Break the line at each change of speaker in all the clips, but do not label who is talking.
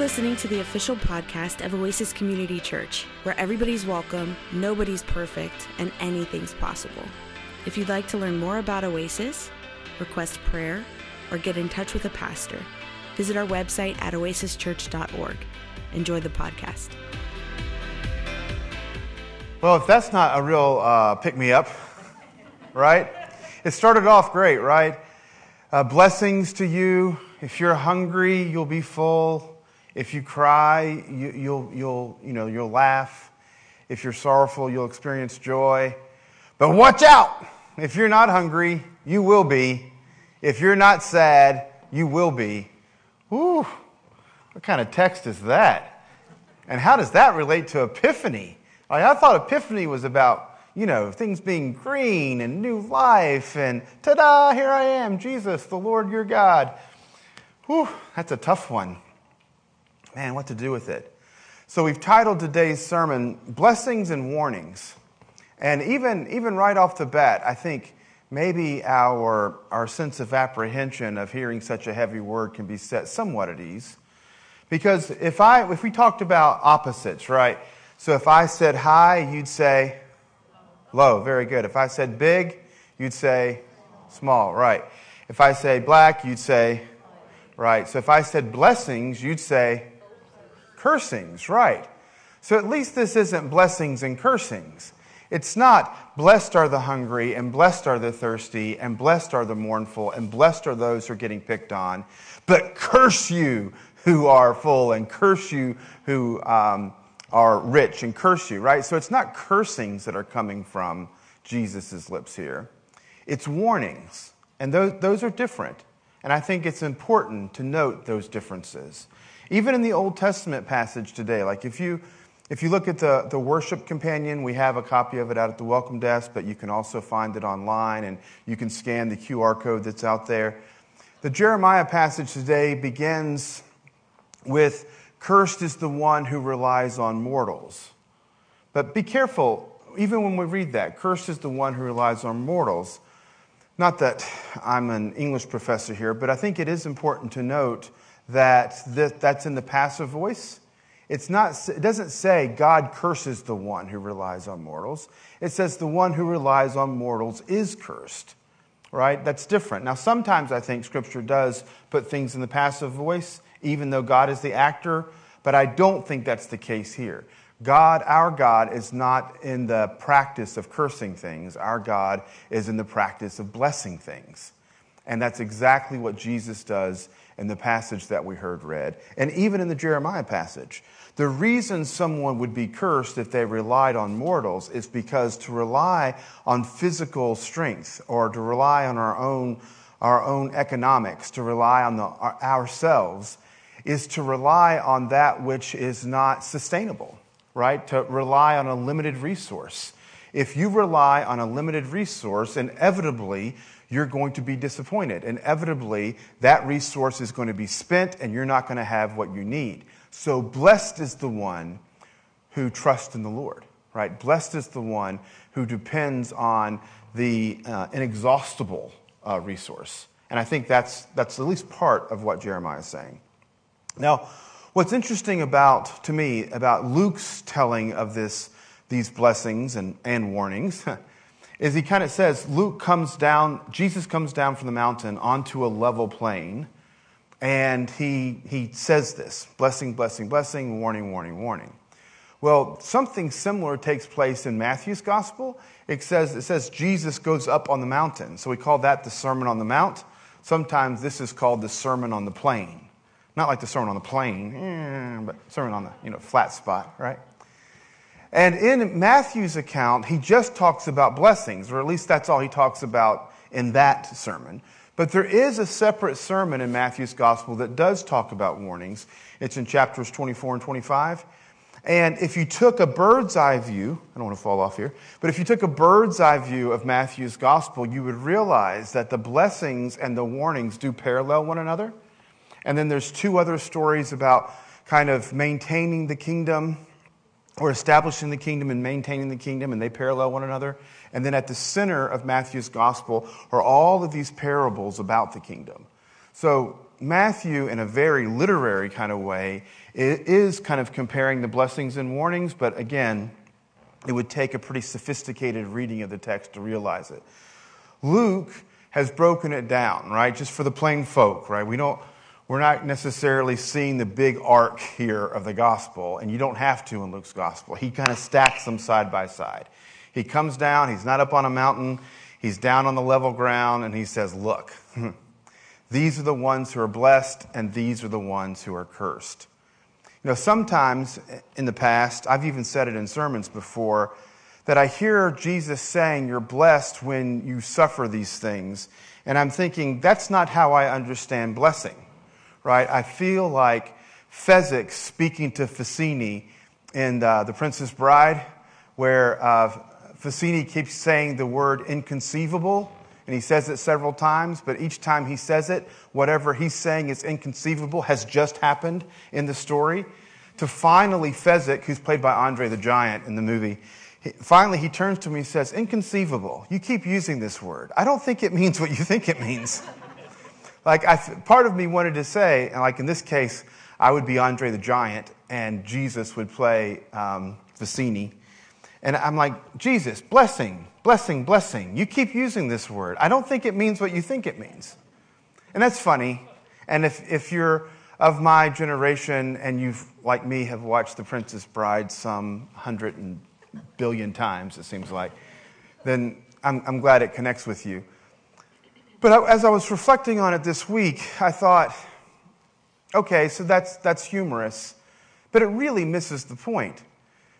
listening to the official podcast of Oasis Community Church, where everybody's welcome, nobody's perfect, and anything's possible. If you'd like to learn more about Oasis, request prayer, or get in touch with a pastor, visit our website at oasischurch.org. Enjoy the podcast.
Well, if that's not a real uh, pick me up, right? It started off great, right? Uh, blessings to you. If you're hungry, you'll be full. If you cry, you, you'll, you'll, you know, you'll laugh. If you're sorrowful, you'll experience joy. But watch out! If you're not hungry, you will be. If you're not sad, you will be. Ooh, what kind of text is that? And how does that relate to Epiphany? Like, I thought Epiphany was about, you know, things being green and new life and ta da, here I am, Jesus, the Lord your God. Whew, that's a tough one. Man, what to do with it? So we've titled today's sermon Blessings and Warnings. And even, even right off the bat, I think maybe our, our sense of apprehension of hearing such a heavy word can be set somewhat at ease. Because if, I, if we talked about opposites, right? So if I said high, you'd say low. Very good. If I said big, you'd say small. Right. If I say black, you'd say right. So if I said blessings, you'd say cursings, right? So at least this isn't blessings and cursings. It's not blessed are the hungry and blessed are the thirsty and blessed are the mournful and blessed are those who are getting picked on, but curse you who are full and curse you who um, are rich and curse you, right? So it's not cursings that are coming from Jesus' lips here. It's warnings. And those, those are different. And I think it's important to note those differences. Even in the Old Testament passage today, like if you, if you look at the, the worship companion, we have a copy of it out at the welcome desk, but you can also find it online and you can scan the QR code that's out there. The Jeremiah passage today begins with Cursed is the one who relies on mortals. But be careful, even when we read that, cursed is the one who relies on mortals. Not that I'm an English professor here, but I think it is important to note that that's in the passive voice. It's not, it doesn't say God curses the one who relies on mortals. It says the one who relies on mortals is cursed, right? That's different. Now, sometimes I think Scripture does put things in the passive voice, even though God is the actor, but I don't think that's the case here. God, our God, is not in the practice of cursing things. Our God is in the practice of blessing things. And that's exactly what Jesus does in the passage that we heard read, and even in the Jeremiah passage. The reason someone would be cursed if they relied on mortals is because to rely on physical strength or to rely on our own, our own economics, to rely on the, ourselves, is to rely on that which is not sustainable, right? To rely on a limited resource. If you rely on a limited resource, inevitably you're going to be disappointed. Inevitably, that resource is going to be spent and you're not going to have what you need. So, blessed is the one who trusts in the Lord, right? Blessed is the one who depends on the uh, inexhaustible uh, resource. And I think that's, that's at least part of what Jeremiah is saying. Now, what's interesting about, to me, about Luke's telling of this, these blessings and, and warnings is he kind of says Luke comes down, Jesus comes down from the mountain onto a level plain, and he, he says this blessing, blessing, blessing, warning, warning, warning. Well, something similar takes place in Matthew's gospel. It says, it says Jesus goes up on the mountain. So we call that the Sermon on the Mount. Sometimes this is called the Sermon on the Plain. Not like the Sermon on the Plain, eh, but sermon on the you know, flat spot, right? And in Matthew's account, he just talks about blessings, or at least that's all he talks about in that sermon. But there is a separate sermon in Matthew's gospel that does talk about warnings. It's in chapters 24 and 25. And if you took a bird's eye view, I don't want to fall off here, but if you took a bird's eye view of Matthew's gospel, you would realize that the blessings and the warnings do parallel one another. And then there's two other stories about kind of maintaining the kingdom or establishing the kingdom and maintaining the kingdom, and they parallel one another. And then at the center of Matthew's gospel are all of these parables about the kingdom. So Matthew, in a very literary kind of way, is kind of comparing the blessings and warnings, but again, it would take a pretty sophisticated reading of the text to realize it. Luke has broken it down, right? Just for the plain folk, right? We don't, we're not necessarily seeing the big arc here of the gospel, and you don't have to in Luke's gospel. He kind of stacks them side by side. He comes down, he's not up on a mountain, he's down on the level ground, and he says, Look, these are the ones who are blessed, and these are the ones who are cursed. You know, sometimes in the past, I've even said it in sermons before, that I hear Jesus saying, You're blessed when you suffer these things. And I'm thinking, that's not how I understand blessing, right? I feel like Fezzik speaking to Vizzini in uh, The Princess Bride, where uh, Vizzini keeps saying the word inconceivable, and he says it several times, but each time he says it, whatever he's saying is inconceivable has just happened in the story. To finally, Fezzik, who's played by Andre the Giant in the movie, he, finally, he turns to me and says, Inconceivable. You keep using this word. I don't think it means what you think it means. like, I, part of me wanted to say, and like in this case, I would be Andre the Giant, and Jesus would play um, Vizzini. And I'm like, Jesus, blessing, blessing, blessing. You keep using this word. I don't think it means what you think it means. And that's funny. And if, if you're of my generation and you've, like me, have watched The Princess Bride some hundred and billion times, it seems like, then I'm, I'm glad it connects with you. But as I was reflecting on it this week, I thought, okay, so that's, that's humorous, but it really misses the point.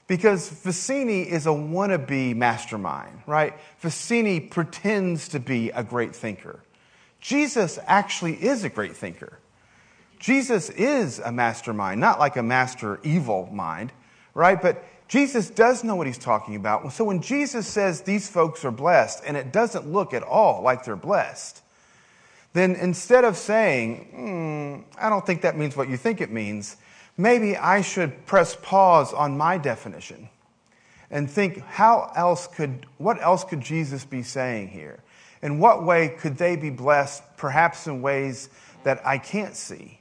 Because Vizzini is a wannabe mastermind, right? Vizzini pretends to be a great thinker. Jesus actually is a great thinker. Jesus is a mastermind, not like a master evil mind, right? But Jesus does know what he's talking about. So when Jesus says these folks are blessed and it doesn't look at all like they're blessed, then instead of saying, mm, I don't think that means what you think it means, maybe I should press pause on my definition and think how else could what else could Jesus be saying here? In what way could they be blessed perhaps in ways that I can't see?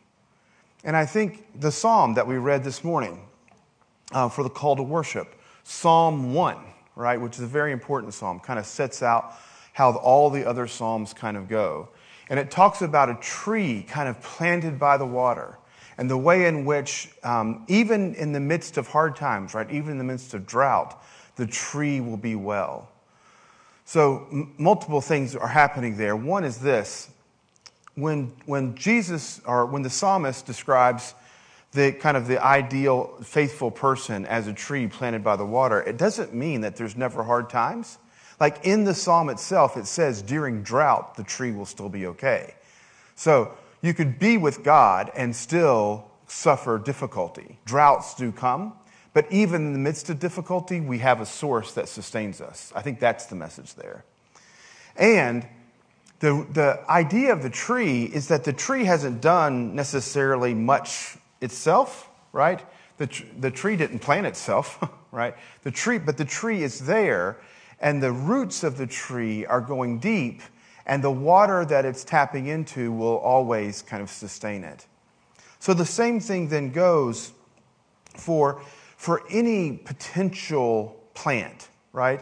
And I think the psalm that we read this morning uh, for the call to worship. Psalm 1, right, which is a very important psalm, kind of sets out how all the other psalms kind of go. And it talks about a tree kind of planted by the water and the way in which, um, even in the midst of hard times, right, even in the midst of drought, the tree will be well. So, m- multiple things are happening there. One is this when, when Jesus, or when the psalmist describes the kind of the ideal faithful person as a tree planted by the water, it doesn't mean that there's never hard times. Like in the psalm itself, it says during drought, the tree will still be okay. So you could be with God and still suffer difficulty. Droughts do come, but even in the midst of difficulty, we have a source that sustains us. I think that's the message there. And the, the idea of the tree is that the tree hasn't done necessarily much itself, right? The, tr- the tree didn't plant itself, right? The tree, but the tree is there, and the roots of the tree are going deep, and the water that it's tapping into will always kind of sustain it. So the same thing then goes for, for any potential plant, right?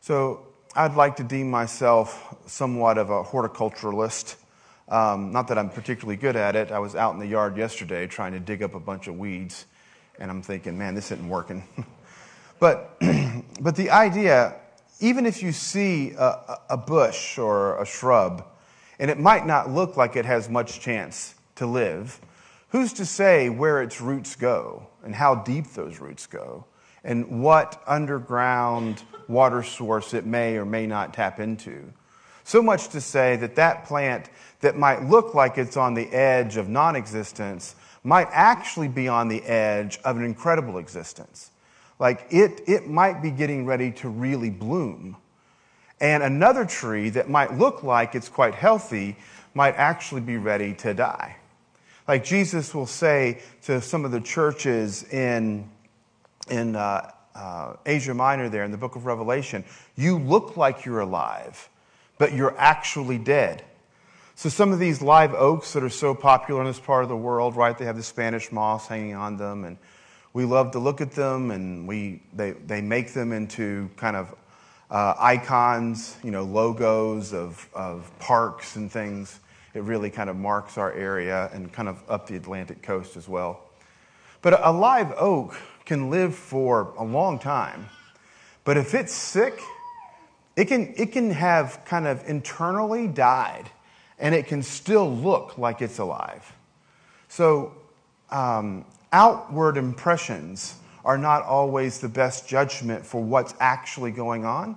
So I'd like to deem myself somewhat of a horticulturalist. Um, not that I'm particularly good at it. I was out in the yard yesterday trying to dig up a bunch of weeds, and I'm thinking, man, this isn't working. but, but the idea, even if you see a, a bush or a shrub, and it might not look like it has much chance to live, who's to say where its roots go and how deep those roots go and what underground water source it may or may not tap into? So much to say that that plant that might look like it's on the edge of non existence might actually be on the edge of an incredible existence. Like it, it might be getting ready to really bloom. And another tree that might look like it's quite healthy might actually be ready to die. Like Jesus will say to some of the churches in, in uh, uh, Asia Minor, there in the book of Revelation, you look like you're alive, but you're actually dead. So, some of these live oaks that are so popular in this part of the world, right, they have the Spanish moss hanging on them, and we love to look at them, and we, they, they make them into kind of uh, icons, you know, logos of, of parks and things. It really kind of marks our area and kind of up the Atlantic coast as well. But a live oak can live for a long time. But if it's sick, it can, it can have kind of internally died and it can still look like it's alive. So, um, outward impressions are not always the best judgment for what's actually going on.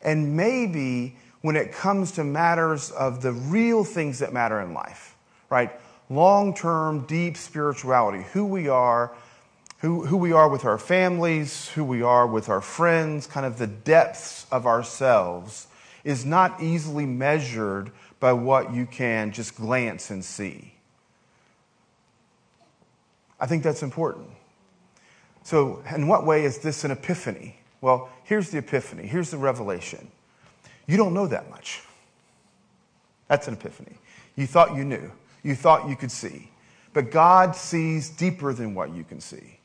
And maybe when it comes to matters of the real things that matter in life, right? Long term, deep spirituality, who we are, who, who we are with our families, who we are with our friends, kind of the depths of ourselves, is not easily measured by what you can just glance and see. I think that's important. So, in what way is this an epiphany? Well, here's the epiphany, here's the revelation. You don't know that much. That's an epiphany. You thought you knew, you thought you could see. But God sees deeper than what you can see.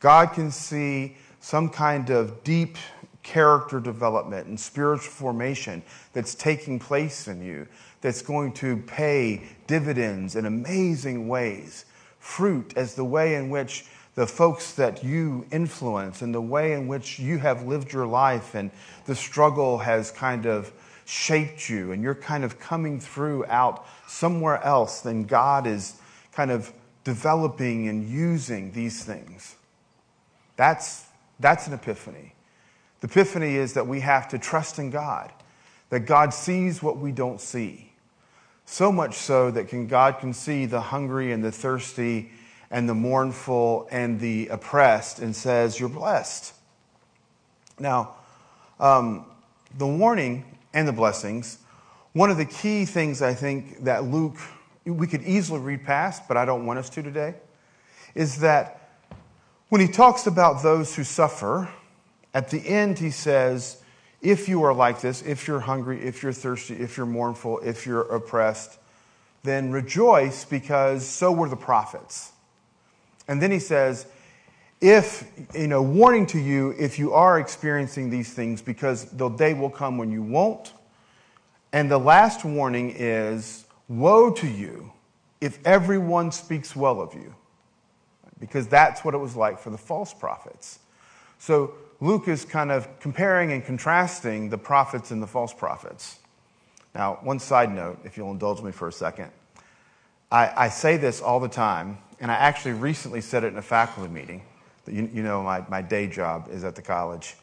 God can see some kind of deep character development and spiritual formation that's taking place in you that's going to pay dividends in amazing ways. Fruit as the way in which the folks that you influence and the way in which you have lived your life and the struggle has kind of shaped you and you're kind of coming through out somewhere else than God is kind of developing and using these things. That's, that's an epiphany. The epiphany is that we have to trust in God, that God sees what we don't see. So much so that can, God can see the hungry and the thirsty and the mournful and the oppressed and says, You're blessed. Now, um, the warning and the blessings, one of the key things I think that Luke, we could easily read past, but I don't want us to today, is that when he talks about those who suffer, at the end he says, if you are like this, if you're hungry, if you're thirsty, if you're mournful, if you're oppressed, then rejoice because so were the prophets. And then he says, if, you know, warning to you if you are experiencing these things because the day will come when you won't. And the last warning is, woe to you if everyone speaks well of you because that's what it was like for the false prophets. So Luke is kind of comparing and contrasting the prophets and the false prophets. Now, one side note, if you'll indulge me for a second. I, I say this all the time, and I actually recently said it in a faculty meeting. You, you know, my, my day job is at the college.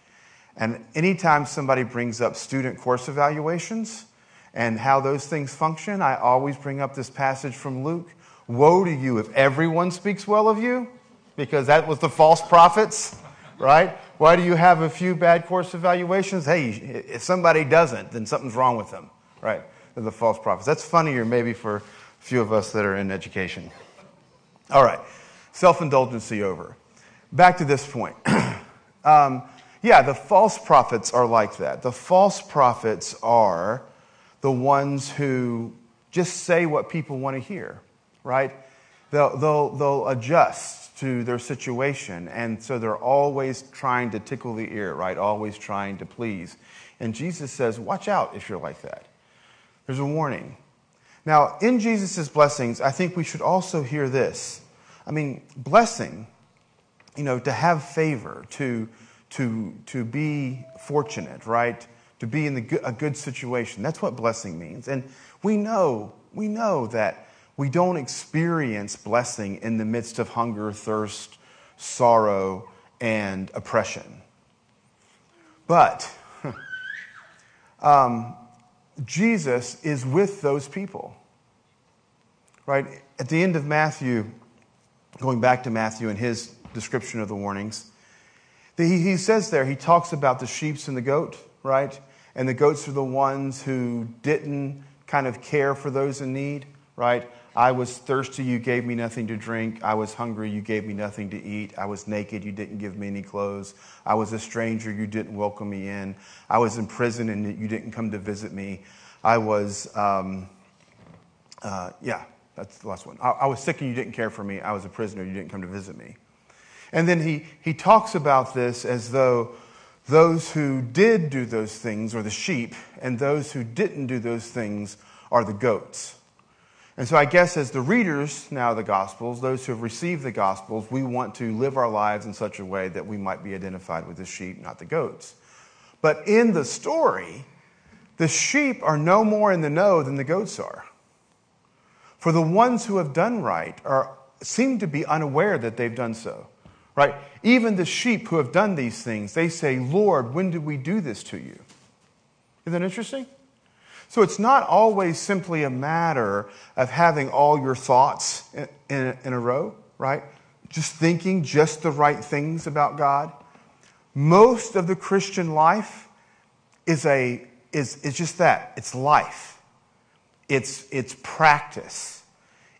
And anytime somebody brings up student course evaluations and how those things function, I always bring up this passage from Luke Woe to you if everyone speaks well of you, because that was the false prophets, right? Why do you have a few bad course evaluations? Hey, if somebody doesn't, then something's wrong with them, right? They're the false prophets. That's funnier maybe for a few of us that are in education. All right, self indulgency over. Back to this point. um, yeah, the false prophets are like that. The false prophets are the ones who just say what people want to hear right? They'll, they'll, they'll adjust to their situation. And so they're always trying to tickle the ear, right? Always trying to please. And Jesus says, watch out if you're like that. There's a warning. Now, in Jesus' blessings, I think we should also hear this. I mean, blessing, you know, to have favor, to, to, to be fortunate, right? To be in the, a good situation. That's what blessing means. And we know, we know that we don't experience blessing in the midst of hunger, thirst, sorrow, and oppression. But um, Jesus is with those people. Right? At the end of Matthew, going back to Matthew and his description of the warnings, he, he says there, he talks about the sheep and the goat, right? And the goats are the ones who didn't kind of care for those in need, right? I was thirsty, you gave me nothing to drink. I was hungry, you gave me nothing to eat. I was naked, you didn't give me any clothes. I was a stranger, you didn't welcome me in. I was in prison and you didn't come to visit me. I was, um, Uh, yeah, that's the last one. I, I was sick and you didn't care for me. I was a prisoner. You didn't come to visit me. And then he, he talks about this as though those who did do those things are the sheep, and those who didn't do those things are the goats. And so I guess as the readers now of the Gospels, those who have received the Gospels, we want to live our lives in such a way that we might be identified with the sheep, not the goats. But in the story, the sheep are no more in the know than the goats are. For the ones who have done right are, seem to be unaware that they've done so. Right? Even the sheep who have done these things, they say, Lord, when did we do this to you? Isn't that interesting? So it's not always simply a matter of having all your thoughts in, in, in, a row, right? Just thinking just the right things about God. Most of the Christian life is, a, is, is just that it's life, it's, it's practice.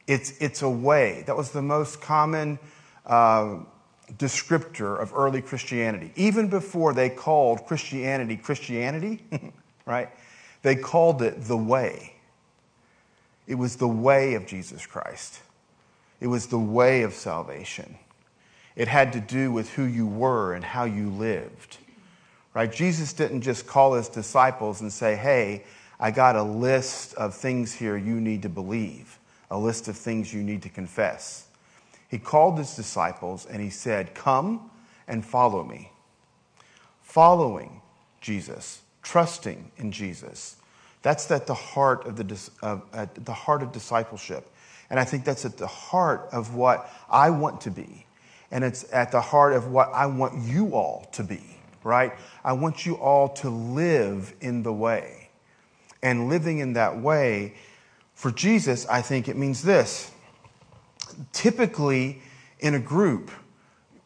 It's, it's a way. That was the most common uh, descriptor of early Christianity. Even before they called Christianity Christianity, right? They called it the way. It was the way of Jesus Christ, it was the way of salvation. It had to do with who you were and how you lived. Right? Jesus didn't just call his disciples and say, hey, I got a list of things here you need to believe a list of things you need to confess. He called his disciples and he said, Come and follow me. Following Jesus, trusting in Jesus. That's at the heart of, the, of, at the heart of discipleship. And I think that's at the heart of what I want to be. And it's at the heart of what I want you all to be, right? I want you all to live in the way. And living in that way for Jesus, I think it means this. Typically, in a group,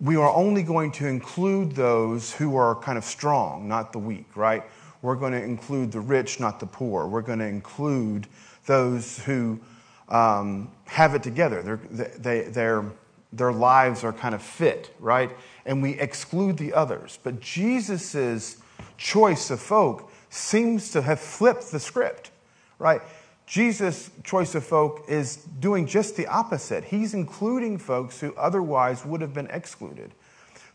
we are only going to include those who are kind of strong, not the weak, right? We're going to include the rich, not the poor. We're going to include those who um, have it together. They're, they, they're, their lives are kind of fit, right? And we exclude the others. But Jesus' choice of folk seems to have flipped the script, right? Jesus' choice of folk is doing just the opposite. He's including folks who otherwise would have been excluded.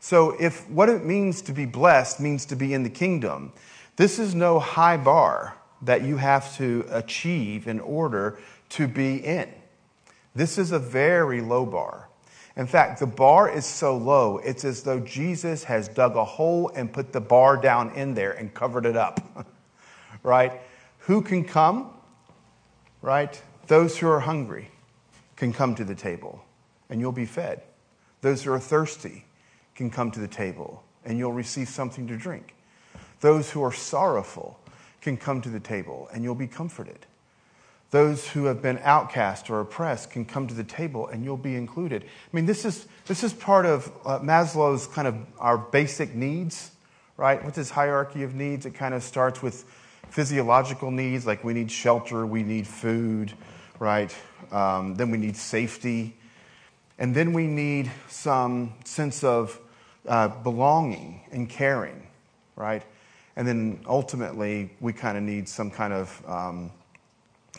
So, if what it means to be blessed means to be in the kingdom, this is no high bar that you have to achieve in order to be in. This is a very low bar. In fact, the bar is so low, it's as though Jesus has dug a hole and put the bar down in there and covered it up. right? Who can come? right? Those who are hungry can come to the table and you'll be fed. Those who are thirsty can come to the table and you'll receive something to drink. Those who are sorrowful can come to the table and you'll be comforted. Those who have been outcast or oppressed can come to the table and you'll be included. I mean, this is, this is part of uh, Maslow's kind of our basic needs, right? With his hierarchy of needs, it kind of starts with physiological needs, like we need shelter, we need food, right? Um, then we need safety. And then we need some sense of uh, belonging and caring, right? And then ultimately, we kind of need some kind of um,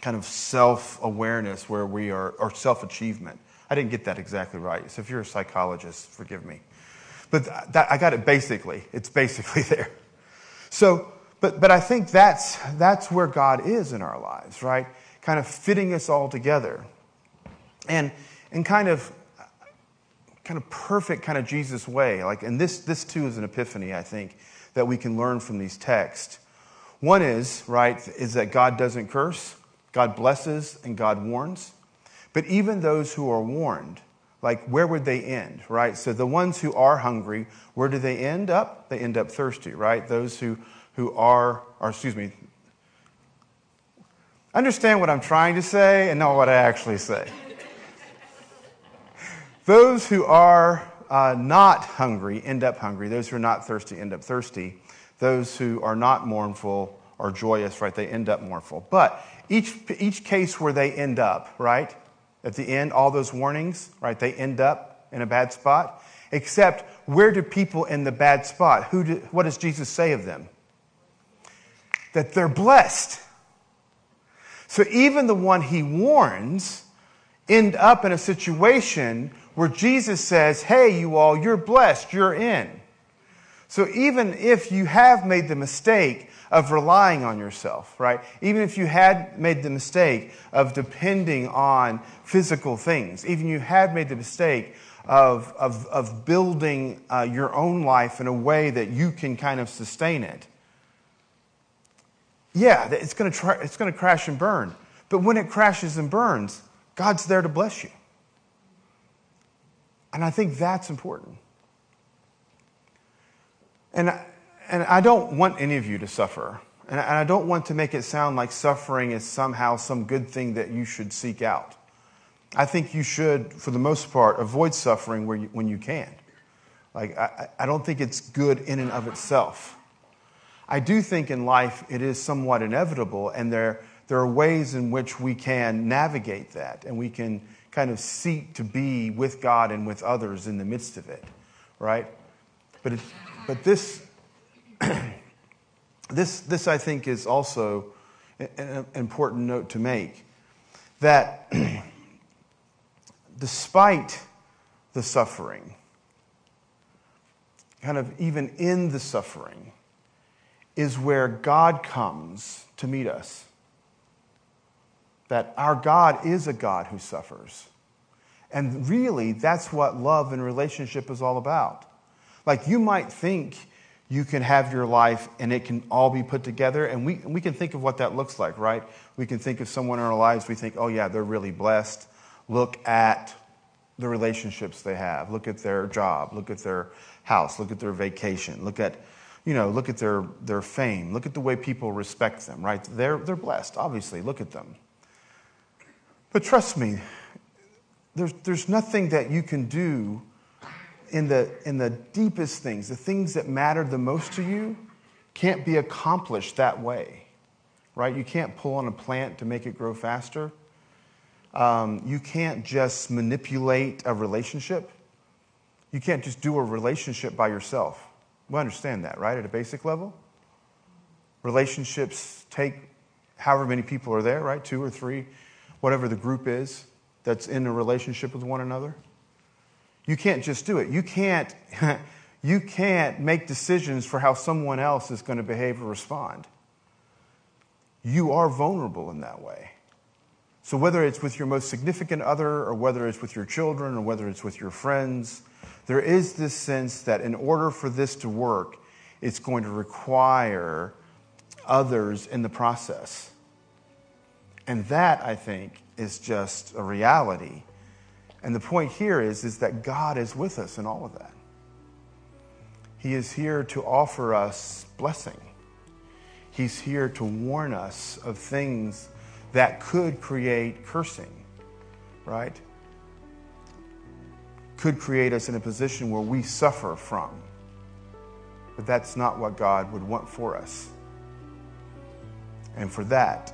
kind of self awareness where we are, or self achievement. I didn't get that exactly right. So if you're a psychologist, forgive me. But that, I got it basically. It's basically there. So but, but I think that's, that's where God is in our lives, right? Kind of fitting us all together. And, and kind of kind of perfect kind of Jesus way. Like, and this, this too is an epiphany, I think, that we can learn from these texts. One is, right, is that God doesn't curse, God blesses, and God warns. But even those who are warned, like where would they end, right? So the ones who are hungry, where do they end up? They end up thirsty, right? Those who who are, or excuse me, understand what I'm trying to say and not what I actually say. Those who are uh, not hungry end up hungry. Those who are not thirsty end up thirsty. Those who are not mournful are joyous, right? They end up mournful. But each, each case where they end up, right? At the end, all those warnings, right? They end up in a bad spot. Except, where do people in the bad spot? Who do, what does Jesus say of them? that they're blessed. So even the one he warns end up in a situation where Jesus says, Hey, you all, you're blessed, you're in. So even if you have made the mistake of relying on yourself, right? Even if you had made the mistake of depending on physical things, even you had made the mistake of, of, of building uh, your own life in a way that you can kind of sustain it, yeah, it's going to try, it's going to crash and burn. But when it crashes and burns, God's there to bless you. And I think that's important. And, and I don't want any of you to suffer. And I don't want to make it sound like suffering is somehow some good thing that you should seek out. I think you should, for the most part, avoid suffering you, when you can. Like, I, I don't think it's good in and of itself. I do think in life it is somewhat inevitable, and there, there are ways in which we can navigate that, and we can kind of seek to be with God and with others in the midst of it, right? But, it, but this, this, this, I think, is also an important note to make that despite the suffering, kind of even in the suffering, is where God comes to meet us. That our God is a God who suffers. And really, that's what love and relationship is all about. Like, you might think you can have your life and it can all be put together, and we, we can think of what that looks like, right? We can think of someone in our lives, we think, oh, yeah, they're really blessed. Look at the relationships they have, look at their job, look at their house, look at their vacation, look at you know, look at their, their fame. Look at the way people respect them, right? They're, they're blessed, obviously. Look at them. But trust me, there's, there's nothing that you can do in the, in the deepest things, the things that matter the most to you, can't be accomplished that way, right? You can't pull on a plant to make it grow faster. Um, you can't just manipulate a relationship. You can't just do a relationship by yourself. We understand that, right, at a basic level? Relationships take however many people are there, right? Two or three, whatever the group is that's in a relationship with one another. You can't just do it. You can't, you can't make decisions for how someone else is going to behave or respond. You are vulnerable in that way. So, whether it's with your most significant other, or whether it's with your children, or whether it's with your friends, there is this sense that in order for this to work, it's going to require others in the process. And that, I think, is just a reality. And the point here is, is that God is with us in all of that. He is here to offer us blessing. He's here to warn us of things that could create cursing, right? could create us in a position where we suffer from. But that's not what God would want for us. And for that,